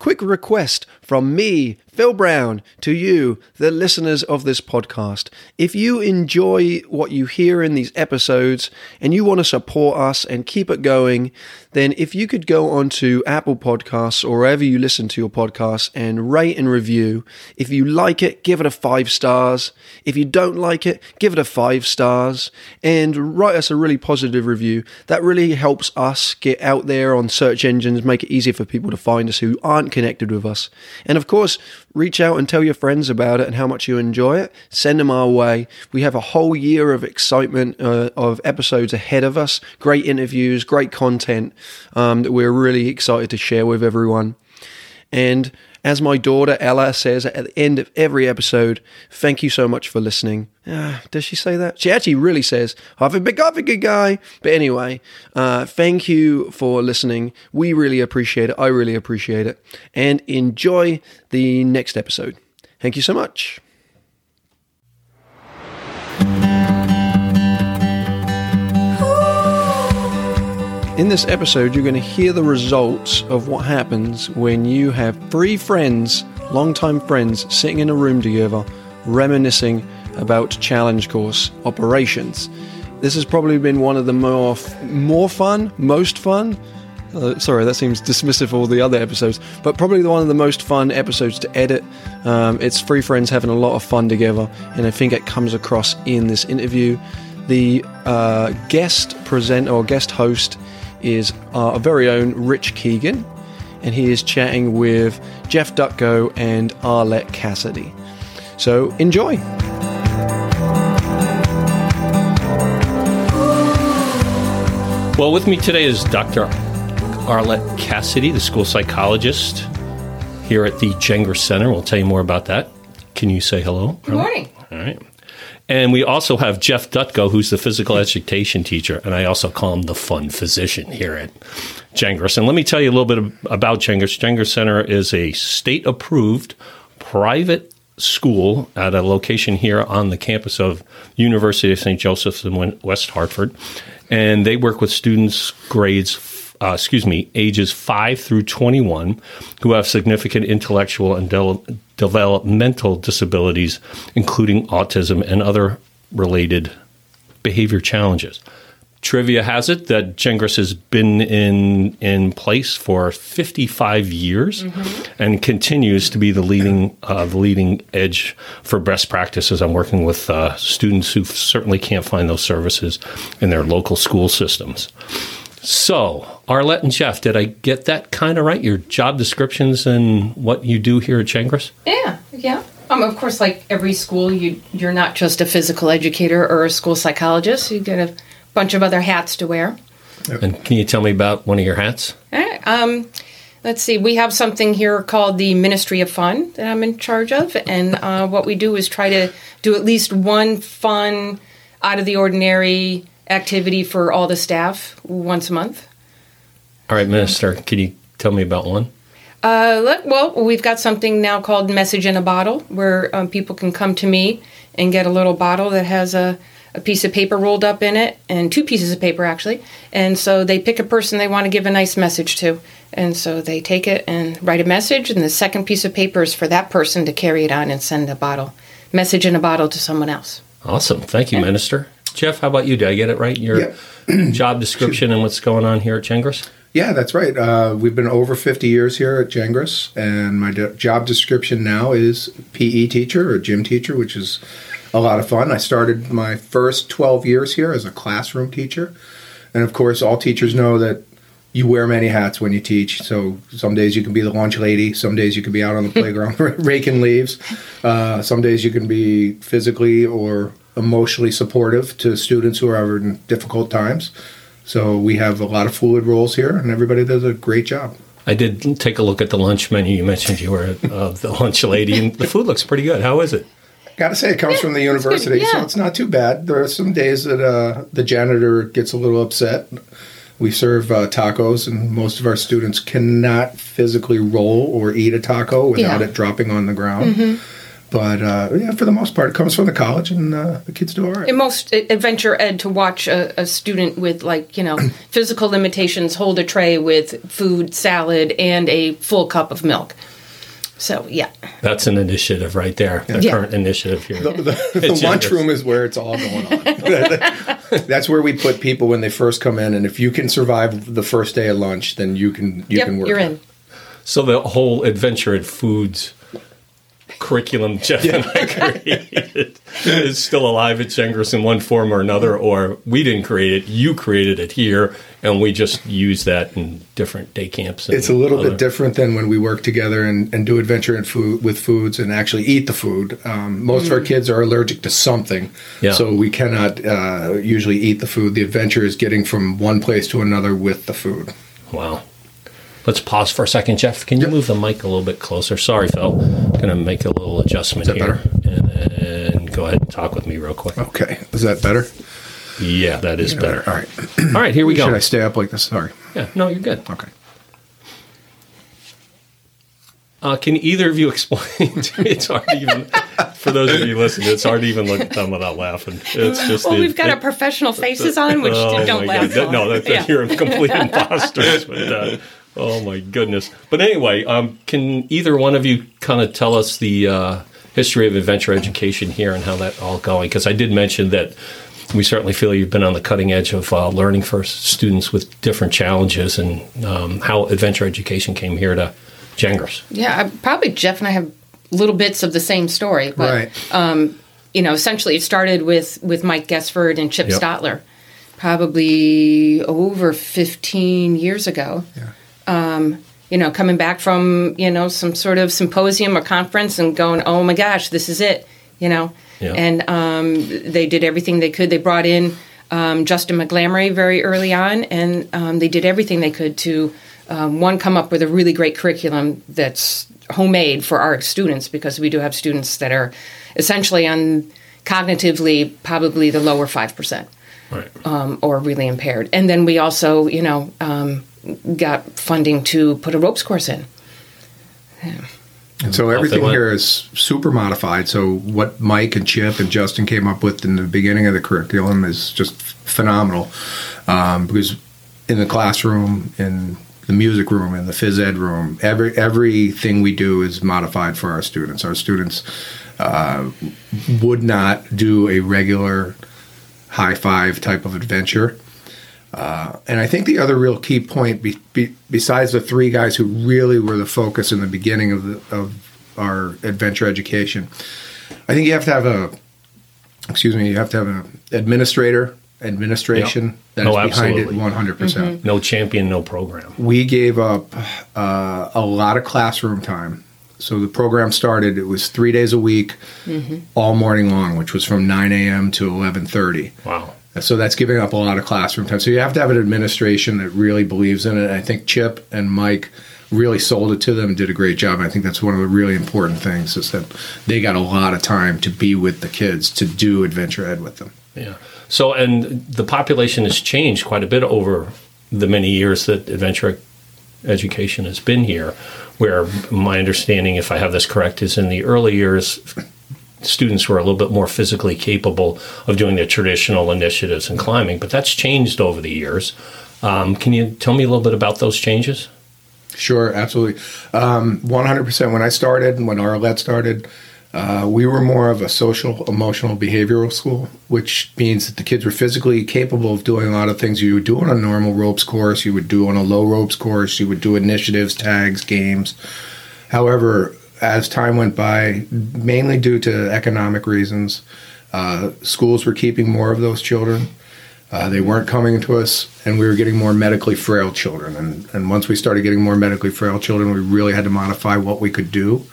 quick request from me, Phil Brown, to you, the listeners of this podcast. If you enjoy what you hear in these episodes and you want to support us and keep it going, then if you could go onto Apple Podcasts or wherever you listen to your podcasts and rate and review. If you like it, give it a five stars. If you don't like it, give it a five stars and write us a really positive review. That really helps us get out there on search engines, make it easier for people to find us who aren't connected with us. And of course, reach out and tell your friends about it and how much you enjoy it. Send them our way. We have a whole year of excitement uh, of episodes ahead of us. Great interviews, great content um, that we're really excited to share with everyone. And as my daughter Ella says at the end of every episode, thank you so much for listening. Uh, does she say that? She actually really says, I've a big I've a good guy. But anyway, uh, thank you for listening. We really appreciate it. I really appreciate it. And enjoy the next episode. Thank you so much. In this episode, you're going to hear the results of what happens when you have three friends, longtime friends, sitting in a room together, reminiscing about challenge course operations. This has probably been one of the more more fun, most fun. Uh, sorry, that seems dismissive of all the other episodes, but probably one of the most fun episodes to edit. Um, it's three friends having a lot of fun together, and I think it comes across in this interview. The uh, guest present or guest host is uh, our very own Rich Keegan, and he is chatting with Jeff Dutko and Arlette Cassidy. So enjoy. Well, with me today is Dr. Arlette Cassidy, the school psychologist here at the Gengras Center. We'll tell you more about that. Can you say hello? Good morning. All right. And we also have Jeff Dutko, who's the physical education teacher, and I also call him the fun physician here at Gengras. And let me tell you a little bit about Gengras. Gengras Center is a state approved private school at a location here on the campus of University of St. Joseph's in West Hartford. And they work with students grades uh, excuse me, ages 5 through 21 who have significant intellectual and de- developmental disabilities, including autism and other related behavior challenges. Trivia has it that Gengras has been in in place for 55 years mm-hmm. and continues to be the leading uh, the leading edge for best practices. I'm working with uh, students who certainly can't find those services in their local school systems. So, Arlette and Jeff, did I get that kind of right? Your job descriptions and what you do here at Gengras? Yeah, yeah. Um, of course, like every school, you you're not just a physical educator or a school psychologist. You get a bunch of other hats to wear. And can you tell me about one of your hats? Um, let's see. We have something here called the Ministry of Fun that I'm in charge of, and uh, what we do is try to do at least one fun, out of the ordinary activity for all the staff once a month. All right, Minister, can you tell me about one? Uh, look, well, we've got something now called Message in a Bottle, where um, people can come to me and get a little bottle that has a, a piece of paper rolled up in it, and two pieces of paper actually. And so they pick a person they want to give a nice message to. And so they take it and write a message, and the second piece of paper is for that person to carry it on and send a bottle, message in a bottle to someone else. Awesome. Thank you, yeah. Minister. Jeff, how about you? Did I get it right? Your yeah. job description and what's going on here at Gengras? Yeah, that's right. Uh, we've been over 50 years here at Gengras, and my de- job description now is PE teacher or gym teacher, which is a lot of fun. I started my first 12 years here as a classroom teacher. And of course, all teachers know that you wear many hats when you teach. So some days you can be the lunch lady, some days you can be out on the playground raking leaves, uh, some days you can be physically or emotionally supportive to students who are having difficult times. So we have a lot of fluid roles here, and everybody does a great job. I did take a look at the lunch menu. You mentioned you were uh, the lunch lady, and the food looks pretty good. How is it? Got to say, it comes yeah, from the university, yeah. so it's not too bad. There are some days that uh, the janitor gets a little upset. We serve uh, tacos, and most of our students cannot physically roll or eat a taco without yeah. it dropping on the ground. Mm-hmm but uh, yeah, for the most part, it comes from the college, and uh, the kids do all right. In most uh, adventure ed, to watch a, a student with like you know physical limitations hold a tray with food, salad, and a full cup of milk. So yeah, That's an initiative right there. The Yeah. current initiative here. the, the, the lunchroom is where it's all going on. That's where we put people when they first come in, and if you can survive the first day of lunch, then you can you yep, can work. you're in. So the whole adventure at foods curriculum Jeff and I created is still alive at Gengras in one form or another, or we didn't create it, you created it here, and we just use that in different day camps. and It's a little other- bit different than when we work together and, and do adventure in food with foods and actually eat the food. Um, most of our kids are allergic to something, Yeah. so we cannot uh, usually eat the food. The adventure is getting from one place to another with the food. Wow. Let's pause for a second, Jeff. Can you move the mic a little bit closer? Sorry, Phil. I'm going to make a little adjustment Is that here, and then go ahead and talk with me real quick. Okay, is that better? Yeah, that is better. All right. All right, here we go. Should. I stay up like this? Sorry. Yeah, no, you're good. Okay. Uh, can either of you explain? to me? it's hard even for those of you listening. It's hard to even look at them without laughing. It's just Well, the- we've got our professional faces on, which Oh don't my laugh. That- no, that's Yeah. you're complete imposters with that. Oh my goodness! But anyway, um, can either one of you kind of tell us the uh, history of adventure education here and how that all going? Because I did mention that we certainly feel you've been on the cutting edge of uh, learning for students with different challenges and um, how adventure education came here to Gengras. Yeah, I, probably Jeff and I have little bits of the same story, but right. you know, essentially it started with with Mike Gesford and Chip Yep. Stotler, probably over fifteen years ago. Um, You know, coming back from you know some sort of symposium or conference and going, oh my gosh, this is it. You know, Yeah. and um, they did everything they could. They brought in um, Justin McGlamory very early on, and um, they did everything they could to um, one come up with a really great curriculum that's homemade for our students because we do have students that are essentially on cognitively probably the lower five percent Right. um, or really impaired. And then we also, you know, um, got funding to put a ropes course in. And so everything here is super modified. So what Mike and Chip and Justin came up with in the beginning of the curriculum is just phenomenal. Um, because in the classroom, in the music room, in the phys ed room, every everything we do is modified for our students. Our students uh, would not do a regular high five type of adventure. Uh, and I think the other real key point, be, be, besides the three guys who really were the focus in the beginning of the, of our adventure education, I think you have to have a, excuse me, you have to have an administrator, administration Yep. that is Oh, behind absolutely. it one hundred percent. No champion, no program. We gave up uh, a lot of classroom time. So the program started. It was three days a week, all morning long, which was from nine a.m. to eleven thirty. Wow. So that's giving up a lot of classroom time. So you have to have an administration that really believes in it. I think Chip and Mike really sold it to them and did a great job. I think that's one of the really important things is that they got a lot of time to be with the kids to do adventure ed with them. Yeah. So, and the population has changed quite a bit over the many years that adventure education has been here. Where my understanding, if I have this correct, is in the early years, students were a little bit more physically capable of doing the traditional initiatives and climbing, but that's changed over the years. Um, can you tell me a little bit about those changes? Sure, absolutely. Um, 100%. When I started and when Arlette started, uh, we were more of a social, emotional, behavioral school, which means that the kids were physically capable of doing a lot of things you would do on a normal ropes course, you would do on a low ropes course, you would do initiatives, tags, games. However, as time went by, mainly due to economic reasons, uh, schools were keeping more of those children. Uh, they weren't coming to us, and we were getting more medically frail children. And, and once we started getting more medically frail children, we really had to modify what we could do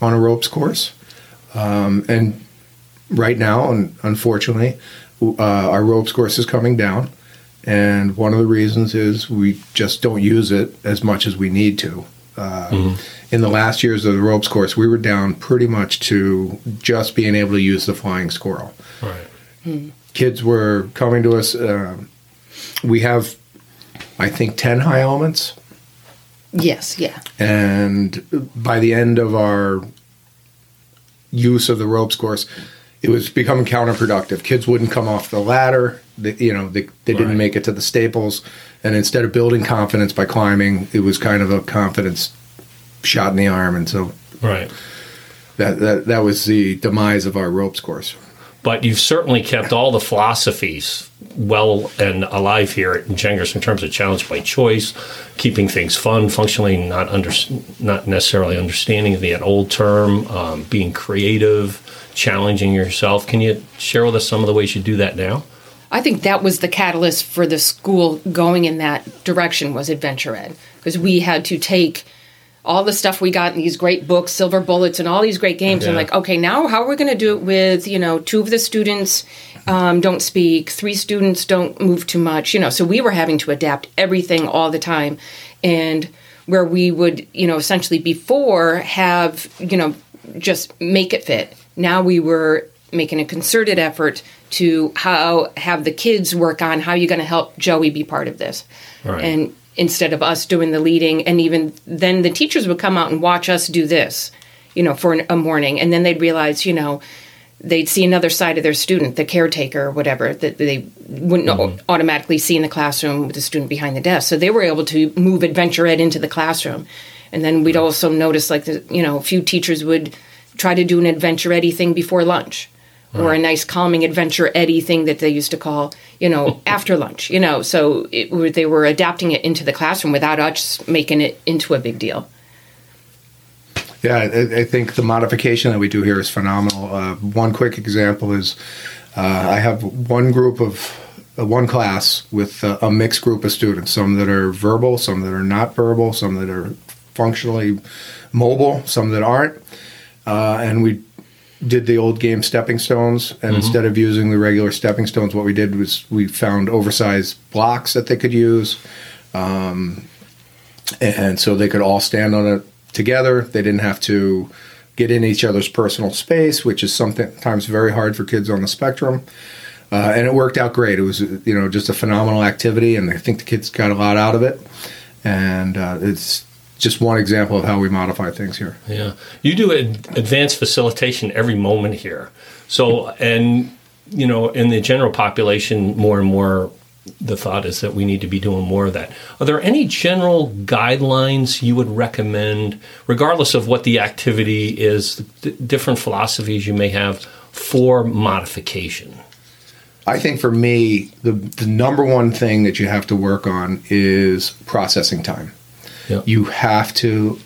on a ropes course. Um, and right now, and unfortunately, uh, our ropes course is coming down. And one of the reasons is we just don't use it as much as we need to. Uh, In the last years of the ropes course, we were down pretty much to just being able to use the flying squirrel Right. kids were coming to us. Uh, we have, I think, 10 high elements. Yes, yeah. And by the end of our use of the ropes course, it was becoming counterproductive. Kids wouldn't come off the ladder. They, you know, they, they didn't Right. make it to the staples. And instead of building confidence by climbing, it was kind of a confidence shot in the arm. And so Right. that, that, that was the demise of our ropes course. But you've certainly kept all the philosophies well and alive here at Gengras in terms of challenge by choice, keeping things fun, functionally not under, not necessarily understanding the old term, um, being creative, challenging yourself. Can you share with us some of the ways you do that now? I think that was the catalyst for the school going in that direction was Adventure Ed because we had to take all the stuff we got in these great books, Silver Bullets, and all these great games, and like, okay, now how are we going to do it with you know two of the students um, don't speak, three students don't move too much, you know? So we were having to adapt everything all the time, and where we would you know essentially before have you know just make it fit. Now we were making a concerted effort to how have the kids work on how you're going to help Joey be part of this, Right. and instead of us doing the leading, and even then the teachers would come out and watch us do this, you know, for a morning, and then they'd realize, you know. They'd see another side of their student, the caretaker or whatever, that they wouldn't au- automatically see in the classroom with the student behind the desk. So they were able to move Adventure Ed into the classroom. And then we'd also notice, like, the, you know, a few teachers would try to do an Adventure Eddie thing before lunch or a nice calming Adventure Eddie thing that they used to call, you know, after lunch, you know. So it, they were adapting it into the classroom without us making it into a big deal. Yeah, I, I think the modification that we do here is phenomenal. Uh, one quick example is uh, I have one group of uh, one class with uh, a mixed group of students. Some that are verbal, some that are not verbal, some that are functionally mobile, some that aren't. Uh, and we did the old game stepping stones, and instead of using the regular stepping stones, what we did was we found oversized blocks that they could use and so they could all stand on it together. They didn't have to get in each other's personal space, which is sometimes very hard for kids on the spectrum. Uh, and it worked out great. It was, you know, just a phenomenal activity, and I think the kids got a lot out of it. And uh, it's just one example of how we modify things here. Yeah, you do advanced facilitation every moment here. So, and you know, in the general population, more and more, the thought is that we need to be doing more of that. Are there any general guidelines you would recommend, regardless of what the activity is, the different philosophies you may have for modification? I think for me, the, the number one thing that you have to work on is processing time. Yeah. You have to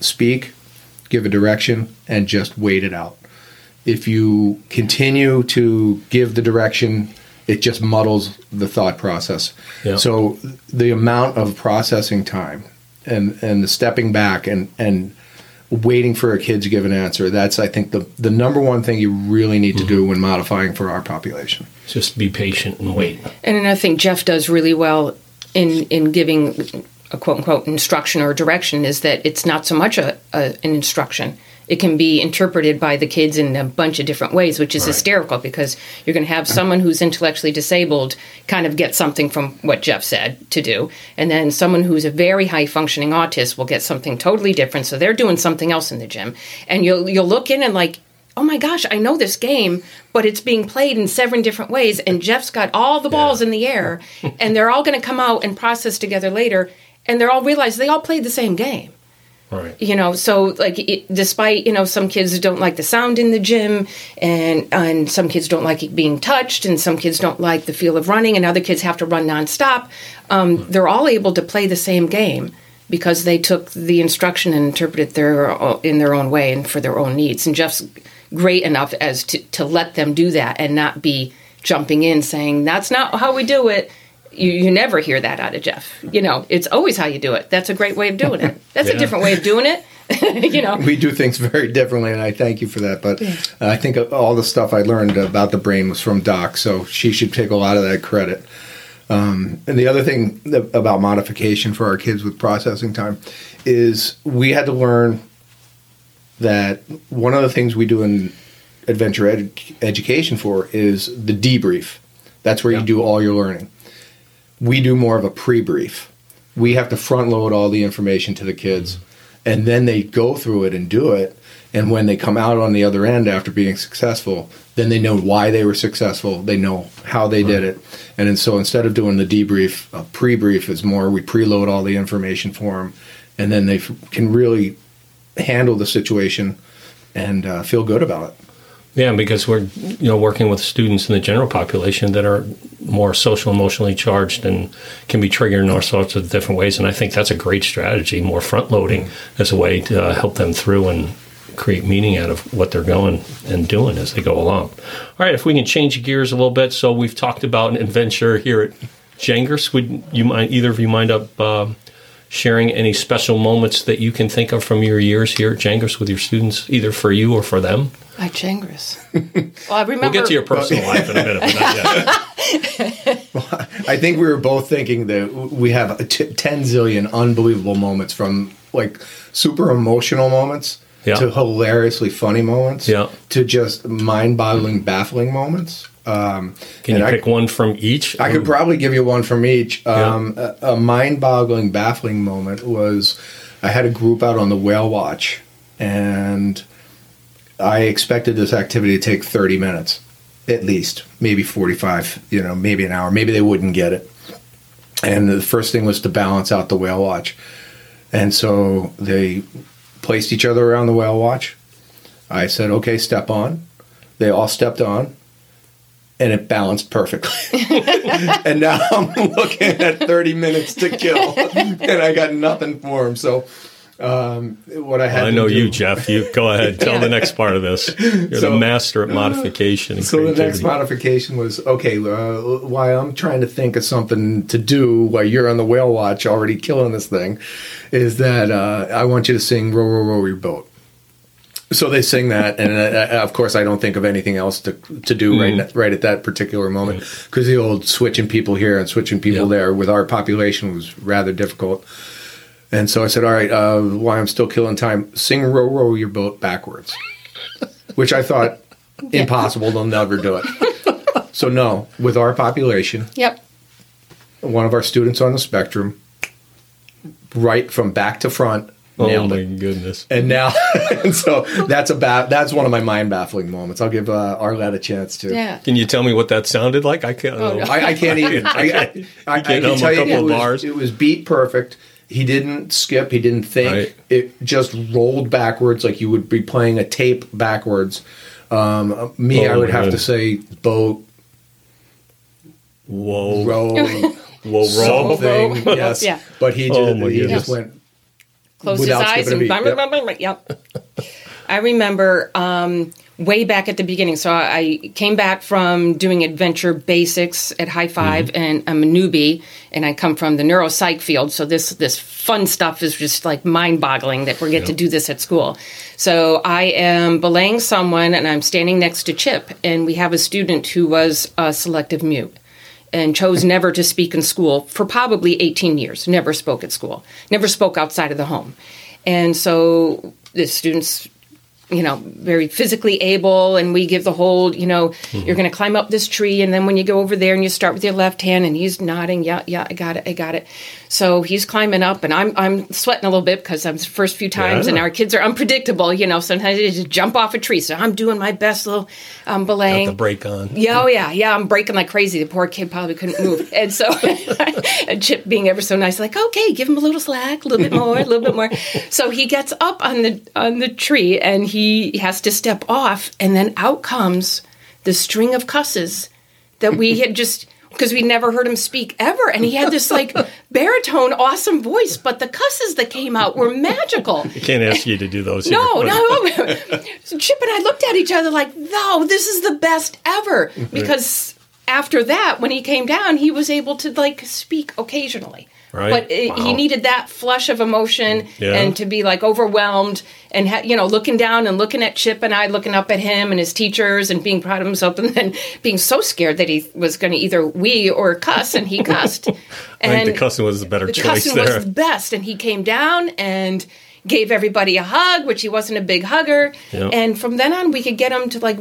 speak, give a direction, and just wait it out. If you continue to give the direction, it just muddles the thought process. Yeah. So the amount of processing time and and the stepping back and and waiting for a kid to give an answer, that's I think the the number one thing you really need to do mm-hmm. when modifying for our population. Just be patient and wait. And another thing Jeff does really well in in giving a quote unquote instruction or direction is that it's not so much a, a an instruction. It can be interpreted by the kids in a bunch of different ways, which is hysterical because you're going to have someone who's intellectually disabled kind of get something from what Jeff said to do, and then someone who's a very high functioning autist will get something totally different. So they're doing something else in the gym, and you'll you'll look in and like oh my gosh, I know this game, but it's being played in seven different ways, and Jeff's got all the balls in the air, and they're all going to come out and process together later, and they're all realized they all played the same game. Right. You know, so like, it, despite you know, some kids don't like the sound in the gym, and and some kids don't like it being touched, and some kids don't like the feel of running, and other kids have to run nonstop. Um, they're all able to play the same game because they took the instruction and interpreted their in their own way and for their own needs. And Jeff's great enough as to, to let them do that and not be jumping in saying that's not how we do it you, you never hear that out of jeff you know it's always how you do it that's a great way of doing it that's Yeah. a different way of doing it you know we do things very differently, and I thank you for that. But uh, I think all the stuff I learned about the brain was from Doc, so she should take a lot of that credit. Um, and the other thing that, about modification for our kids with processing time is we had to learn that one of the things we do in adventure ed- education for is the debrief. That's where Yeah. you do all your learning. We do more of a pre-brief. We have to front load all the information to the kids and then they go through it and do it. And when they come out on the other end after being successful, then they know why they were successful. They know how they did it. And, then so instead of doing the debrief, a pre-brief is more we preload all the information for them, and then they f- can really handle the situation and uh, feel good about it. Yeah, because we're you know working with students in the general population that are more social emotionally charged and can be triggered in all sorts of different ways, and I think that's a great strategy, more front loading as a way to uh, help them through and create meaning out of what they're going and doing as they go along. All right, if we can change gears a little bit, so we've talked about an adventure here at Gengras. Would you mind either of you mind up? Uh, sharing any special moments that you can think of from your years here at Gengras with your students, either for you or for them? At Gengras. well, I remember. We'll get to your personal life in a minute, but not yet. I think we were both thinking that we have a t- 10 zillion unbelievable moments from like super emotional moments Yeah. to hilariously funny moments Yeah. to just mind boggling, baffling moments. Um, Can you I- pick one from each? I could probably give you one from each. Yeah. Um, A, a mind-boggling, baffling moment was I had a group out on the whale watch, and I expected this activity to take thirty minutes, at least, maybe forty-five. You know, maybe an hour. Maybe they wouldn't get it. And the first thing was to balance out the whale watch, and so they placed each other around the whale watch. I said, "Okay, step on." They all stepped on and it balanced perfectly. and now I'm looking at 30 minutes to kill, and I got nothing for him. So, um, what I had I to know do- you, Jeff. You go ahead. Tell the next part of this. You're So- the master at modification. And So the next modification was okay. Uh, while I'm trying to think of something to do while you're on the whale watch, already killing this thing, is that uh, I want you to sing "Row, row, row your boat." So they sing that, and uh, of course, I don't think of anything else to to do right right at that particular moment because the old switching people here and switching people Yeah. there with our population was rather difficult. And so I said, "All right, uh, while I'm still killing time, sing "Row, row your boat" backwards," which I thought impossible. They'll never do it. So no, with our population, Yep. one of our students on the spectrum, right from back to front, Oh my it. goodness. And now, and so that's a ba- that's one of my mind baffling moments. I'll give uh, Arlette a chance to. Yeah. Can you tell me what that sounded like? I can't. Oh, no. I, I can't even. I, I, I, I can't can a tell you, couple it was, it was beat perfect. He didn't skip. He didn't think. Right. It just rolled backwards like you would be playing a tape backwards. Um, me, Oh, I would my have to say boat, Whoa. row, Whoa, roll. something. yes, Yeah. But he Oh, just, my he goodness. just went. Closed his eyes and a beat, blah, blah, blah, blah, yep. I remember um, way back at the beginning. So I came back from doing adventure basics at High 5 and I'm a newbie, and I come from the neuropsych field. So this this fun stuff is just like mind boggling that we get to do this at school. So I am belaying someone, and I'm standing next to Chip, and we have a student who was a selective mute and chose never to speak in school for probably 18 years. Never spoke at school, never spoke outside of the home. And so the students, you know, very physically able, and we give the whole, you know, mm-hmm. you're going to climb up this tree, and then when you go over there and you start with your left hand, and he's nodding, yeah, yeah, I got it, I got it. So he's climbing up, and I'm I'm sweating a little bit because I'm the first few times, and our kids are unpredictable, you know. Sometimes they just jump off a tree, so I'm doing my best little um, belaying. Got the break on. Yeah, oh yeah, yeah. I'm breaking like crazy. The poor kid probably couldn't move, and so and Chip being ever so nice, like, okay, give him a little slack, a little bit more, a little bit more. So he gets up on the on the tree, and he has to step off, and then out comes the string of cusses that we had just because we never heard him speak ever, and he had this like baritone, awesome voice, but the cusses that came out were magical. I can't ask you to do those. No, here, no. Chip and I looked at each other like, no, this is the best ever. Because after that, when he came down, he was able to like speak occasionally. Right. But it, Wow. he needed that flush of emotion Yeah. and to be like overwhelmed and ha- you know looking down and looking at Chip and I looking up at him and his teachers and being proud of himself and then being so scared that he was going to either we or cuss and he cussed. I think the cussing was the better The choice cussing there. was the best, and he came down and gave everybody a hug, which he wasn't a big hugger. Yeah. And from then on, we could get him to like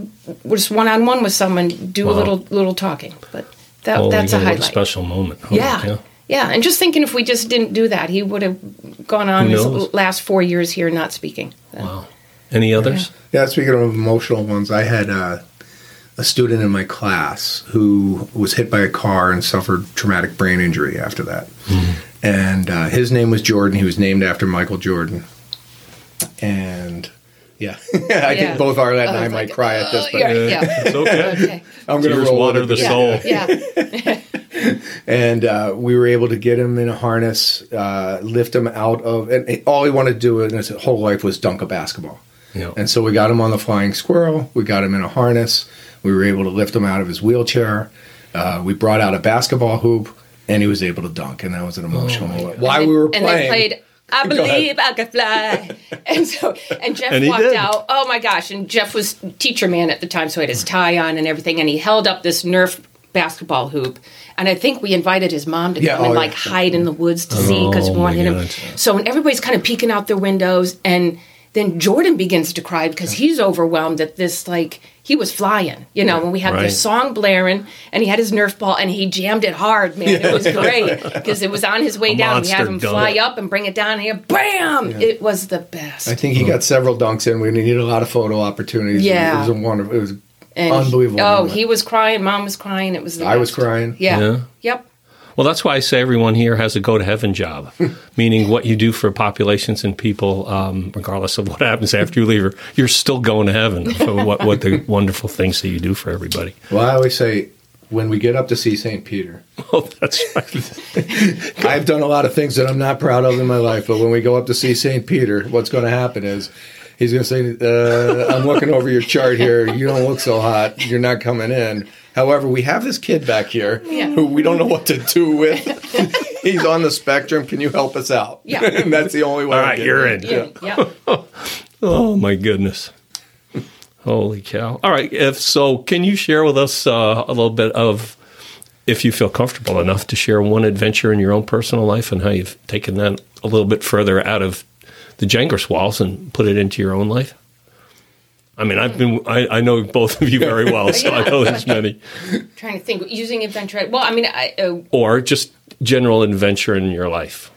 just one on one with someone, do a little little talking. But that Holy that's a God, highlight. special moment. Yeah. cow. Yeah, and just thinking if we just didn't do that, he would have gone on his last four years here not speaking. Wow. Any others? Yeah, speaking of emotional ones, I had uh, a student in my class who was hit by a car and suffered traumatic brain injury after that. And uh, his name was Jordan. He was named after Michael Jordan. And yeah, I Yeah. think both Arlette and I I might like, cry at this, "Oh, but yeah, yeah. It's okay. Okay. I'm going to roll water the soul. Yeah. yeah. and uh, we were able to get him in a harness, uh, lift him out of, and and all he wanted to do in his whole life was dunk a basketball. Yeah. And so we got him on the flying squirrel. We got him in a harness. We were able to lift him out of his wheelchair. Uh, we brought out a basketball hoop, and he was able to dunk. And that was an emotional moment. While and we they- were and playing, they played I believe I can fly. And so and Jeff And walked did. out. Oh my gosh. And Jeff was teacher man at the time, so he had his tie on and everything, and he held up this Nerf basketball hoop. And I think we invited his mom to Yeah, come and oh, like yeah. hide in the woods to see because we Oh, wanted him. So and everybody's kind of peeking out their windows and then Jordan begins to cry because he's overwhelmed at this like he was flying, you know, when we had Right. this song blaring and he had his Nerf ball and he jammed it hard, man. It was great because it was on his way A down. We had him dunk. fly up and bring it down here. Bam! It was the best. I think he got several dunks in. We needed a lot of photo opportunities. Yeah. It was a wonderful, it was And unbelievable. Oh, moment. he was crying. Mom was crying. It was. The I was crying. Yeah. Yeah. Yep. Well, that's why I say everyone here has a go to heaven job, meaning what you do for populations and people, um, regardless of what happens after you leave, you're still going to heaven for what, what the wonderful things that you do for everybody. Well, I always say, when we get up to see St. Peter, Oh, that's right. I've done a lot of things that I'm not proud of in my life, but when we go up to see St. Peter, what's going to happen is he's going to say, uh, I'm looking over your chart here. You don't look so hot. You're not coming in. However, we have this kid back here Yeah. who we don't know what to do with. he's on the spectrum. Can you help us out? Yeah. and that's the only way. All I'm right, getting you're it. in. Yeah. Yeah. Oh, my goodness. Holy cow. All right. If so, can you share with us uh, a little bit of, if you feel comfortable enough, to share one adventure in your own personal life and how you've taken that a little bit further out of the Gengras walls and put it into your own life? I mean, I've been, I, I know both of you very well, so I know there's many. Trying to think. Using adventure. Well, I mean, I, uh, Or just general adventure in your life.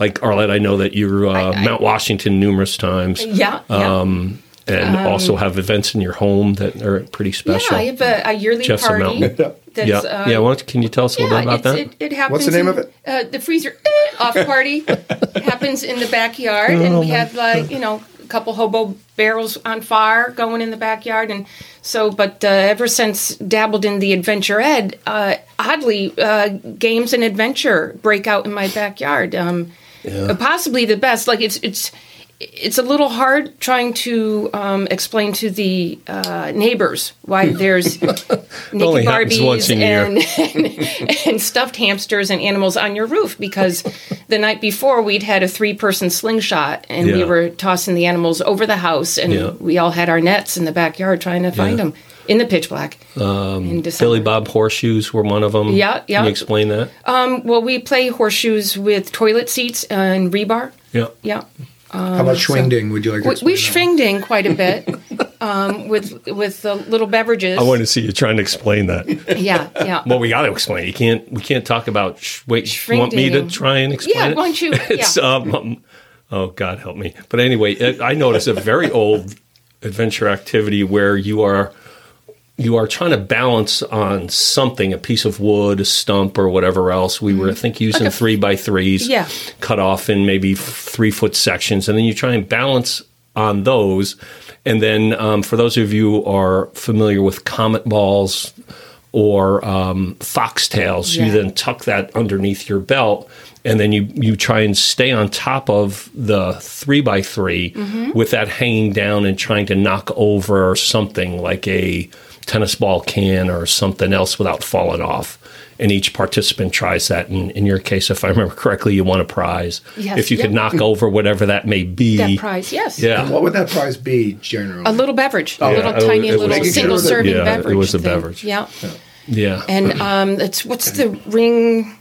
Like Arlette, I know that you're uh, I- Mount Washington numerous times. yeah. Yeah. Um, and also have events in your home that are pretty special. Yeah, I have a, a yearly Jeff's a party. mountain. That's, yeah, uh, yeah. Why don't, can you tell us a little bit about that? It, it happens. What's the name in- of it? Uh, the freezer eh, off party happens in the backyard, and we have like you know a couple hobo barrels on fire going in the backyard, and so. But uh, ever since dabbled in the adventure ed, uh, oddly, uh, games and adventure break out in my backyard. Um, uh, Possibly the best. Like it's it's. It's a little hard trying to um, explain to the uh, neighbors why there's naked Barbies once a year. and, and and stuffed hamsters and animals on your roof because the night before we'd had a three person slingshot and we were tossing the animals over the house and Yeah. we all had our nets in the backyard trying to find Yeah. them in the pitch black. Um, Billy Bob horseshoes were one of them. Yeah, yeah. Can you explain that? Um, well, we play horseshoes with toilet seats and rebar. yeah. Yeah. How about Schwingding? Would you like to We, we explain that? schwinged in quite a bit um, with with the little beverages. I want to see you trying to explain that. yeah, yeah. well, we got to explain. You can't. We can't talk about. Sh- wait, you want me to try and explain Yeah, it? why don't you- It's yeah. um, um, oh God help me. But anyway, it, I noticed a very old adventure activity where you are you are trying to balance on something, a piece of wood, a stump, or whatever else. We were, I think, using Mm-hmm. Like a- three by threes, Yeah. cut off in maybe three foot sections, and then you try and balance on those. And then, um, for those of you who are familiar with comet balls or um, foxtails, you then tuck that underneath your belt. And then you, you try and stay on top of the three by 3 Mm-hmm. with that hanging down and trying to knock over something like a tennis ball can or something else without falling off. And each participant tries that. And in your case, if I remember correctly, you won a prize. Yes, if you could knock over whatever that may be. that prize, yes. Yeah. What would that prize be generally? A little beverage, a yeah. little It tiny it was- little Making sure single serving Yeah, it beverage. was a thing. beverage. Yeah. Yeah. And um, it's what's the ring?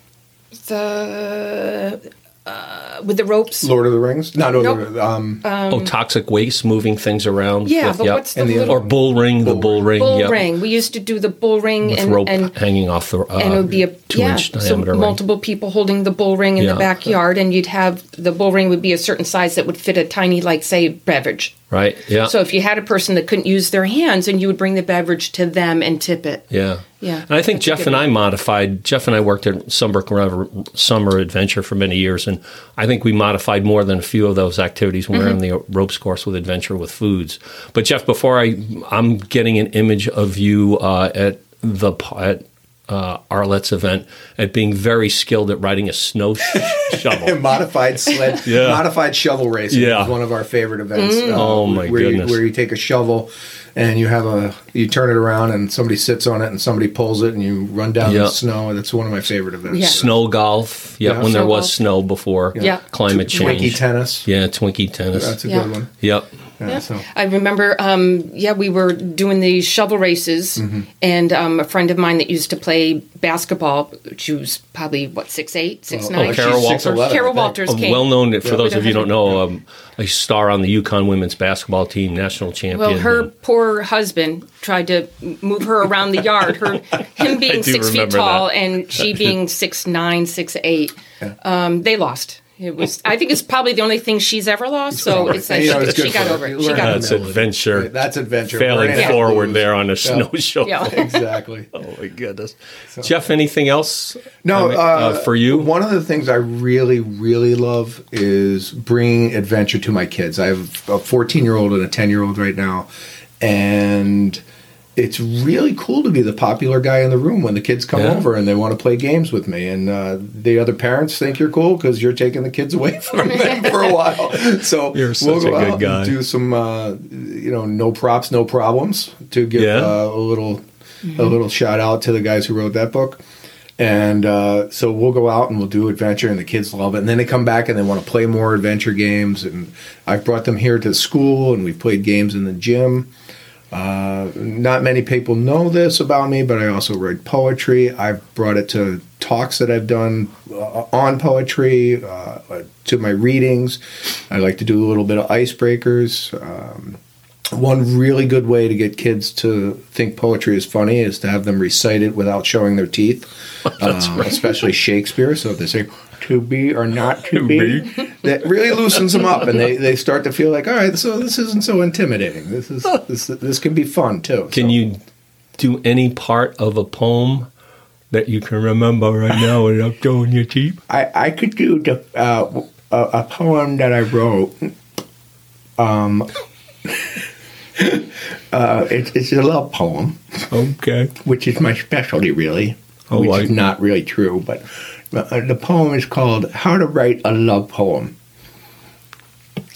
The uh, with the ropes. Lord of the Rings. No, no, Nope. no, um, oh, toxic waste, moving things around. Yeah, with- but yep. what's the And the- little or bull ring, the bull ring, bull yep. ring? We used to do the bull ring with and rope and hanging off the uh, and it would be a two yeah, inch so diameter ring. multiple people holding the bull ring in Yeah. the backyard, and you'd have the bull ring would be a certain size that would fit a tiny, like say, beverage. right? Yeah. So if you had a person that couldn't use their hands, and you would bring the beverage to them and tip it. Yeah. Yeah, And I think Jeff and I modified, Jeff and I worked at Sunbrook River Summer Adventure for many years. And I think we modified more than a few of those activities when we were on Mm-hmm. the ropes course with Adventure with Foods. But Jeff, before I, I'm getting an image of you uh, at the, at uh, Arlette's event at being very skilled at riding a snow sh- shovel. modified sled, Yeah. modified shovel racing Yeah. is one of our favorite events. Mm. uh, Oh, my where goodness. You, where you take a shovel and you have a you turn it around and somebody sits on it and somebody pulls it and you run down Yeah. the snow. That's one of my favorite events. Yeah. Snow golf, yeah, Yeah. when there Snow was golf. snow before Yeah. climate change. Twinkie tennis. Yeah, Twinkie tennis. That's a Yeah. good one. yep. Yeah, Yeah. so I remember, um, yeah, we were doing these shovel races, Mm-hmm. and um, a friend of mine that used to play basketball, she was probably what six eight, six Oh, nine. oh, Kara Wolters? 6'11", I Kara. Wolters came. well known, for those of you who don't don't know, um, a star on the UConn women's basketball team, national champion. Well, her and- poor husband tried to move her around the yard. Her, him being six feet tall that. and she being six nine, six eight. Um, they lost. It was. I think it's probably the only thing she's ever lost. So it's like You know, she, it's good she got for over it. She Learn got how to over that's it. adventure. that's adventure. failing Learning how to forward lose. there on a snow shovel. Yeah. exactly. Oh my goodness, Jeff! Anything else? No, I mean, uh, for you. One of the things I really, really love is bringing adventure to my kids. I have a 14 year old and a 10 year old right now, and it's really cool to be the popular guy in the room when the kids come Yeah. over and they want to play games with me. And uh, the other parents think you're cool because you're taking the kids away from them for a while. So You're we'll go a good out guy. and do some, uh, you know, no props, no problems to give Yeah. uh, a little, a little shout out to the guys who wrote that book. And uh, so we'll go out and we'll do adventure, and the kids love it. And then they come back and they want to play more adventure games. And I've brought them here to school, and we've played games in the gym. Uh, not many people know this about me, but I also write poetry. I've brought it to talks that I've done uh, on poetry, uh, to my readings. I like to do a little bit of icebreakers. Um, one really good way to get kids to think poetry is funny is to have them recite it without showing their teeth, um, especially Shakespeare. So if they say "to be" or "not to, To be,", be. that really loosens them up, and they, they start to feel like, all right, so this isn't so intimidating. This is this this can be fun too. Can So- you do any part of a poem that you can remember right now without showing your teeth? I, I could do the, uh, a, a poem that I wrote. Um, uh, it, it's a love poem. Okay. which is my specialty, really. Oh, which I- is not really true, but Uh, the poem is called "How to Write a Love Poem,"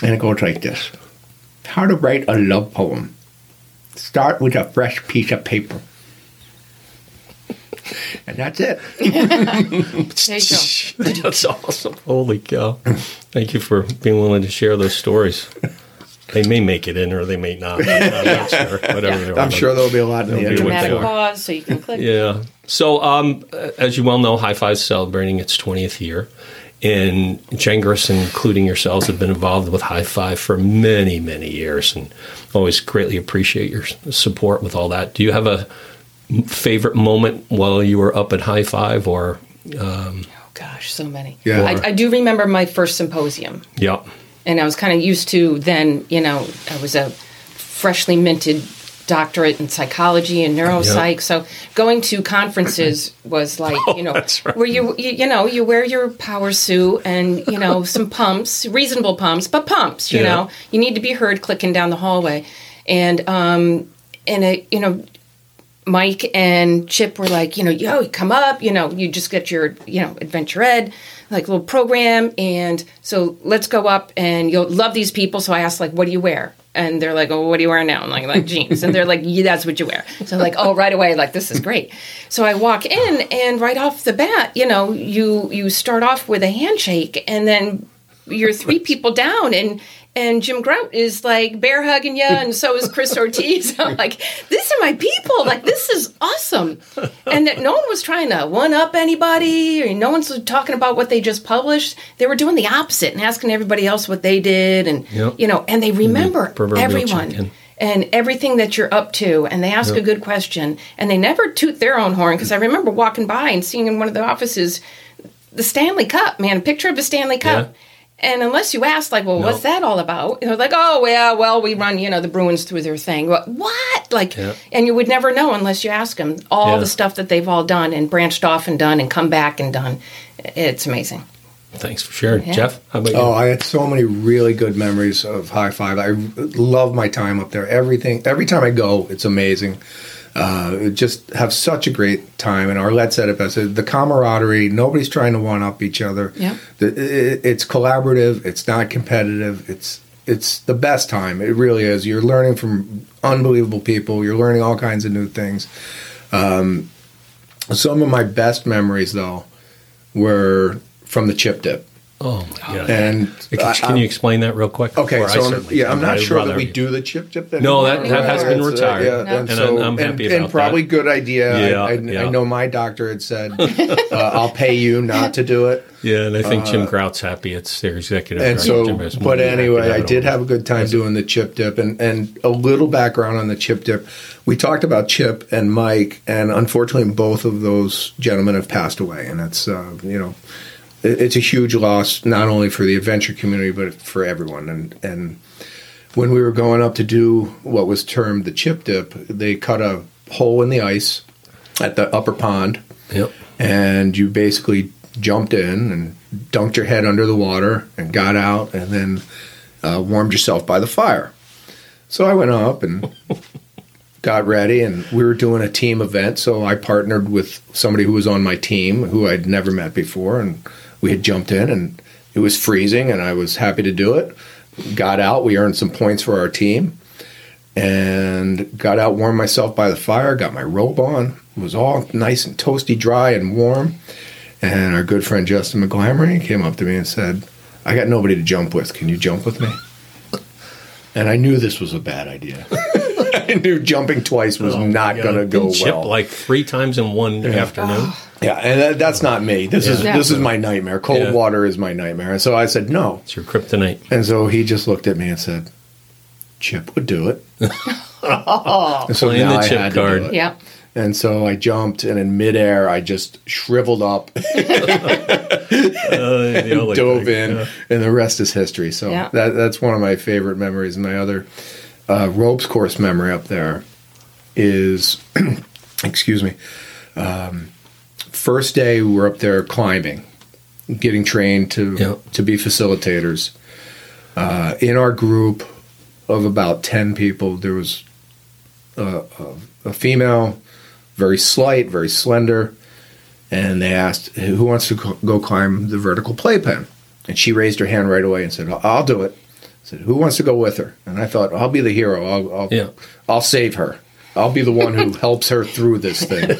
and it goes like this: How to write a love poem. Start with a fresh piece of paper, and that's it. There you go. That's awesome. Holy cow. Thank you for being willing to share those stories. They may make it in or they may not. I'm not sure. Whatever they are. I'm sure there'll be a lot in the There'll be end. Dramatic pause so you can click. Yeah. So, um, as you well know, High is celebrating its 20th year. And Gengras, including yourselves, have been involved with High Five for many, many years and always greatly appreciate your support with all that. Do you have a favorite moment while you were up at High Five or, um, Oh gosh, so many. Yeah. I, I do remember my first symposium. yeah. And I was kind of used to then, you know, I was a freshly minted doctorate in psychology and neuropsych. So going to conferences was like, you know, Oh, right. where you, you, you know, you wear your power suit and, you know, some pumps, reasonable pumps, but pumps, you Yeah. know, you need to be heard clicking down the hallway. And, um, and it, you know, Mike and Chip were like, you know, yo, come up, you know, you just get your, you know, adventure ed, like little program. And so let's go up and you'll love these people. So I asked, like, what do you wear? And they're like, oh, what do you wear now? I'm like, like jeans. And they're like, yeah, that's what you wear. So I'm like, oh, right away, like, this is great. So I walk in and right off the bat, you know, you, you start off with a handshake and then you're three people down and, and Jim Grout is like bear hugging you, and so is Chris Ortiz. I'm like, these are my people. Like, this is awesome. And that no one was trying to one up anybody, or no one's talking about what they just published. They were doing the opposite and asking everybody else what they did, and Yep. you know, and they remember proverbial everyone and everything that you're up to and they ask a good question and they never toot their own horn because i remember walking by and seeing in one of the offices the stanley cup man a picture of the stanley cup and unless you ask like well what's that all about they're like oh yeah well we run you know the bruins through their thing what, what? like Yeah. and you would never know unless you ask them all Yeah. the stuff that they've all done and branched off and done and come back and done it's amazing Thanks for sharing, Yeah. Jeff. How about you? Oh, I had so many really good memories of High Five. I love my time up there. Everything, every time I go, it's amazing. Uh, just have such a great time. And Arlette said it best: the camaraderie. Nobody's trying to one up each other. Yeah. It's collaborative. It's not competitive. It's it's the best time. It really is. You're learning from unbelievable people. You're learning all kinds of new things. Um, some of my best memories, though, were from the chip dip. Oh my god! And can, I- can you explain that real quick? Okay, Or I so I'm, yeah, I'm not sure that rather- we do the chip dip. No, that- anymore. that has been it's, uh, retired. yeah, No. and, And so I'm- I'm happy and, about and probably that. good idea. Yeah, I, I, yeah. I know my doctor had said, uh, "I'll pay you not to do it." Yeah, and I think Jim Grout's happy. It's their executive. Uh, And director, so, Jim but than happy to anyway, I did have a good time doing the chip dip, and and a little background on the chip dip. We talked about Chip and Mike, and unfortunately, both of those gentlemen have passed away, and it's uh, you know, it- it's a huge loss not only for the adventure community but for everyone. And and when we were going up to do what was termed the chip dip, they cut a hole in the ice at the upper pond Yep. and you basically jumped in and dunked your head under the water and got out and then uh, warmed yourself by the fire. So I went up and got ready, and we were doing a team event. So I partnered with somebody who was on my team who I'd never met before, and we had jumped in, and it was freezing, and I was happy to do it. Got out, we earned some points for our team, and got out, warmed myself by the fire, got my robe on. It was all nice and toasty, dry, and warm. And our good friend Justin McGlamory came up to me and said, I got nobody to jump with. Can you jump with me? And I knew this was a bad idea. I knew jumping twice was not Yeah, going to go didn't Chip well. like three times in one afternoon. yeah, and that, that's not me. This is Yeah. this is my nightmare. Cold Yeah. water is my nightmare. And so I said no. It's your kryptonite. And so he just looked at me and said, "Chip would do it." and so Playing now the I chip had to do it. yeah And so I jumped, and in midair, I just shriveled up, Uh, the dove in, yeah. and the rest is history. So Yeah. that that's one of my favorite memories. And my other uh, ropes course memory up there is, excuse me, um, first day we were up there climbing, getting trained to Yeah. to be facilitators. Uh, in our group of about ten people, there was a, a, a female, very slight, very slender, and they asked who wants to co- go climb the vertical playpen, and she raised her hand right away and said, "I'll- "I'll do it." I said, "Who wants to go with her?" And I thought, "I'll be the hero. I'll I'll, Yeah. I'll save her. I'll be the one who helps her through this thing."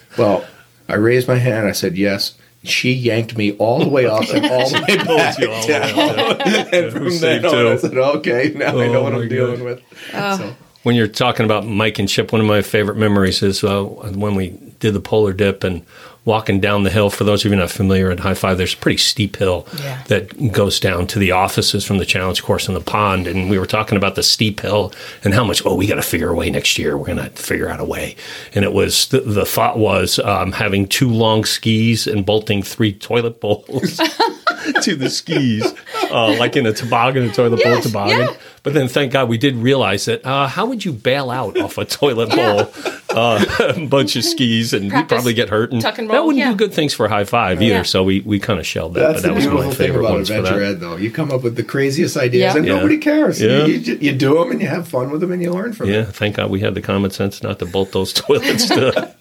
well, I raised my hand. I said, "Yes." She yanked me all the way up and all the way back you all the way up down. and from then on, I said, "Okay, now I know Oh, what I'm dealing God. with." So, when you're talking about Mike and Chip, one of my favorite memories is uh, when we did the polar dip and walking down the hill. For those of you not familiar at High Five, there's a pretty steep hill Yeah. that goes down to the offices from the challenge course in the pond. And we were talking about the steep hill and how much, oh, we got to figure a way next year. We're going to figure out a way. And it was, the, the thought was um, having two long skis and bolting three toilet bowls to the skis, uh, like in a toboggan, a toilet bowl toboggan. yeah. But then, thank God, we did realize that. Uh, how would you bail out off a toilet bowl, uh, a bunch of skis, and you'd probably get hurt? And tuck and that wouldn't yeah. do good things for high five either. So we, we kind of shelled that. That's but that the was one beautiful of my thing favorite about ones for Adventure that. Ed, though. You come up with the craziest ideas, Yeah. and Yeah. nobody cares. Yeah. You, you, you do them, and you have fun with them, and you learn from them. Yeah, thank God we had the common sense not to bolt those toilets. To,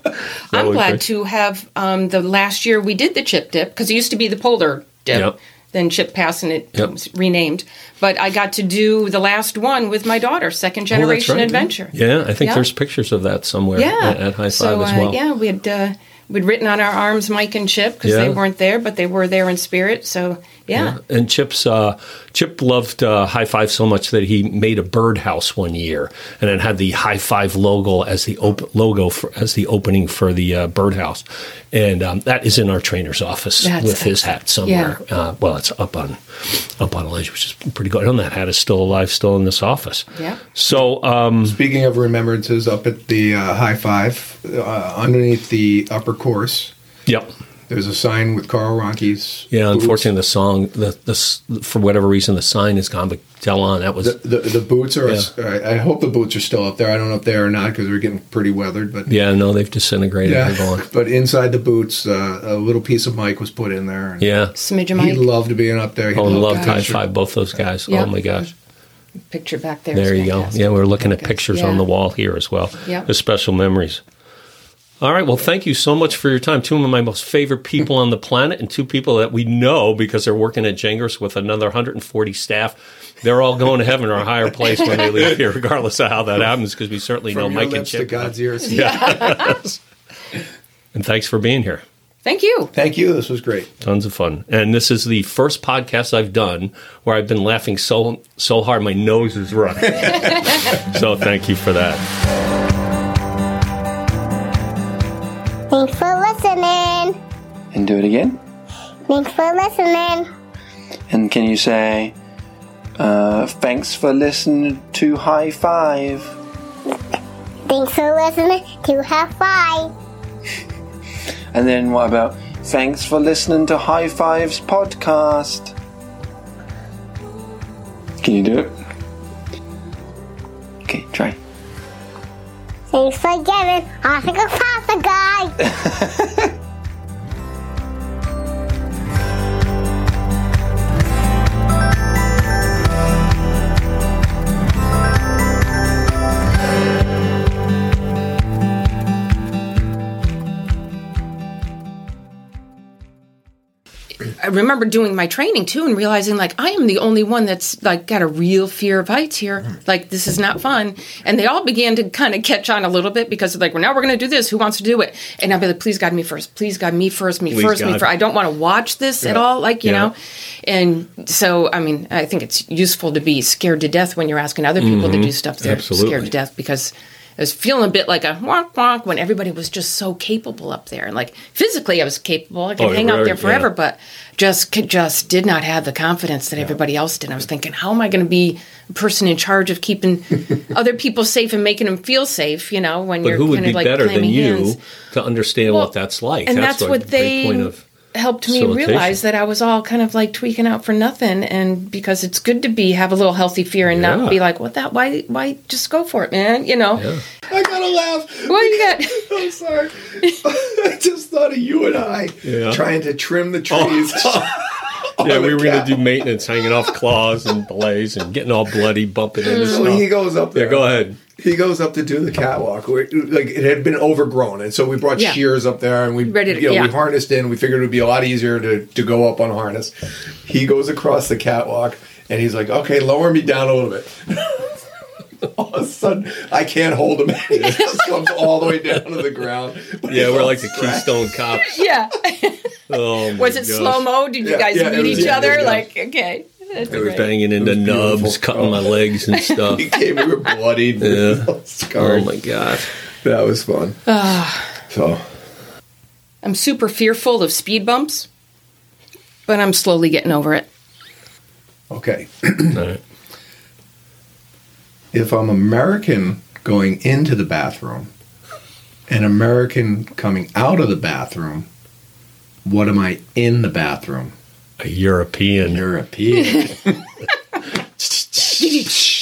I'm glad be- to have um, the last year we did the chip dip because it used to be the polar dip. Yep. Then Chip passed and it Yep. was renamed. But I got to do the last one with my daughter, second Oh, generation right. adventure. Yeah, I think Yeah. there's pictures of that somewhere Yeah. at, at High Five so, as uh, well. yeah, we had uh, we'd written on our arms Mike and Chip because Yeah. they weren't there, but they were there in spirit. So yeah, And Chip's uh, Chip loved uh, High Five so much that he made a birdhouse one year, and it had the High Five logo as the op- logo for, as the opening for the uh, birdhouse, and um, that is in our trainer's office That's with his hat somewhere. Uh, well, it's up on up on a ledge, which is pretty good. And that hat is still alive, still in this office. Yeah. So um, Speaking of remembrances, up at the uh, High Five, uh, underneath the upper course, yep. there's a sign with Karl Rohnke's. Yeah, boots. unfortunately, the song, the, the for whatever reason, the sign is gone. But tell on that was The, the, the boots are. Yeah. I I hope the boots are still up there. I don't know if they are or not because they're getting pretty weathered. But yeah, no, they've disintegrated. They're gone. But inside the boots, uh, a little piece of Mike was put in there. and Yeah. smidge of He Mike loved being up there. He Oh, loved loved high five both those guys. Yeah. Oh my gosh. picture back there. There you go. Yeah, we're looking at pictures yeah. on the wall here as well. Yeah. The special memories. All right. Well, thank you so much for your time. Two of my most favorite people on the planet, and two people that we know because they're working at Gengras with another 140 staff. They're all going to heaven or a higher place when they leave here, regardless of how that happens, because we certainly know From your Mike and lips to God's ears. Yeah. And thanks for being here. Thank you. Thank you. This was great. Tons of fun. And this is the first podcast I've done where I've been laughing so so hard my nose is running. so thank you for that. Thanks for listening. And do it again. Thanks for listening. And can you say, uh, thanks for listening to High Five? Thanks for listening to High Five. And then what about, thanks for listening to High Five's podcast? Can you do it? Okay, try. Thanks for giving Oscar Pasta Guy. remember doing my training too and realizing like I am the only one that's like got a real fear of heights here. Like this is not fun. And they all began to kind of catch on a little bit because like, well, now we're going to do this. Who wants to do it? And I'd be like, please God, me first. Please God, me first. Me Please, first. Me first. I don't want to watch this at all. Like you Yeah. know. And so I mean, I think it's useful to be scared to death when you're asking other people to do stuff they're Mm-hmm. Absolutely. scared to death because. I was feeling a bit like a wonk wonk when everybody was just so capable up there. And like physically, I was capable. I could Oh, hang out there forever, yeah. but just just did not have the confidence that everybody else did. I was thinking, how am I going to be a person in charge of keeping other people safe and making them feel safe? You know, when But you're who would kind be of like better than you hands. to understand Well, what that's like? and that's, what a big they point of helped me realize that I was all kind of like tweaking out for nothing, and because it's good to be have a little healthy fear and Yeah. not be like, what that? Why? Why just go for it, man? You know. Yeah. I gotta laugh. What you got? I'm sorry. I just thought of you and I Yeah. trying to trim the trees. Yeah, on we the were gonna do maintenance, hanging off claws and blades and getting all bloody, bumping into So he goes up there. Yeah, go ahead. He goes up to do the catwalk. Where, like it had been overgrown, and so we brought Yeah. shears up there, and we Ready to- you know yeah. we harnessed in. We figured it would be a lot easier to to go up on harness. He goes across the catwalk, and he's like, "Okay, lower me down a little bit." all of a sudden, I can't hold him. he just comes all the way down to the ground. But Yeah, we're all like the. Keystone Cops. yeah. Oh, my Was it slow mo? Did you guys yeah, it meet was- each yeah, other? yeah. Like, okay. That's I was banging into nubs, beautiful. cutting my oh. legs and stuff. He came. We were bloodied. Yeah. Oh my god! That was fun. Ah. so I'm super fearful of speed bumps, but I'm slowly getting over it. okay. All right. If I'm American going into the bathroom, an American coming out of the bathroom, what am I in the bathroom? A European. European.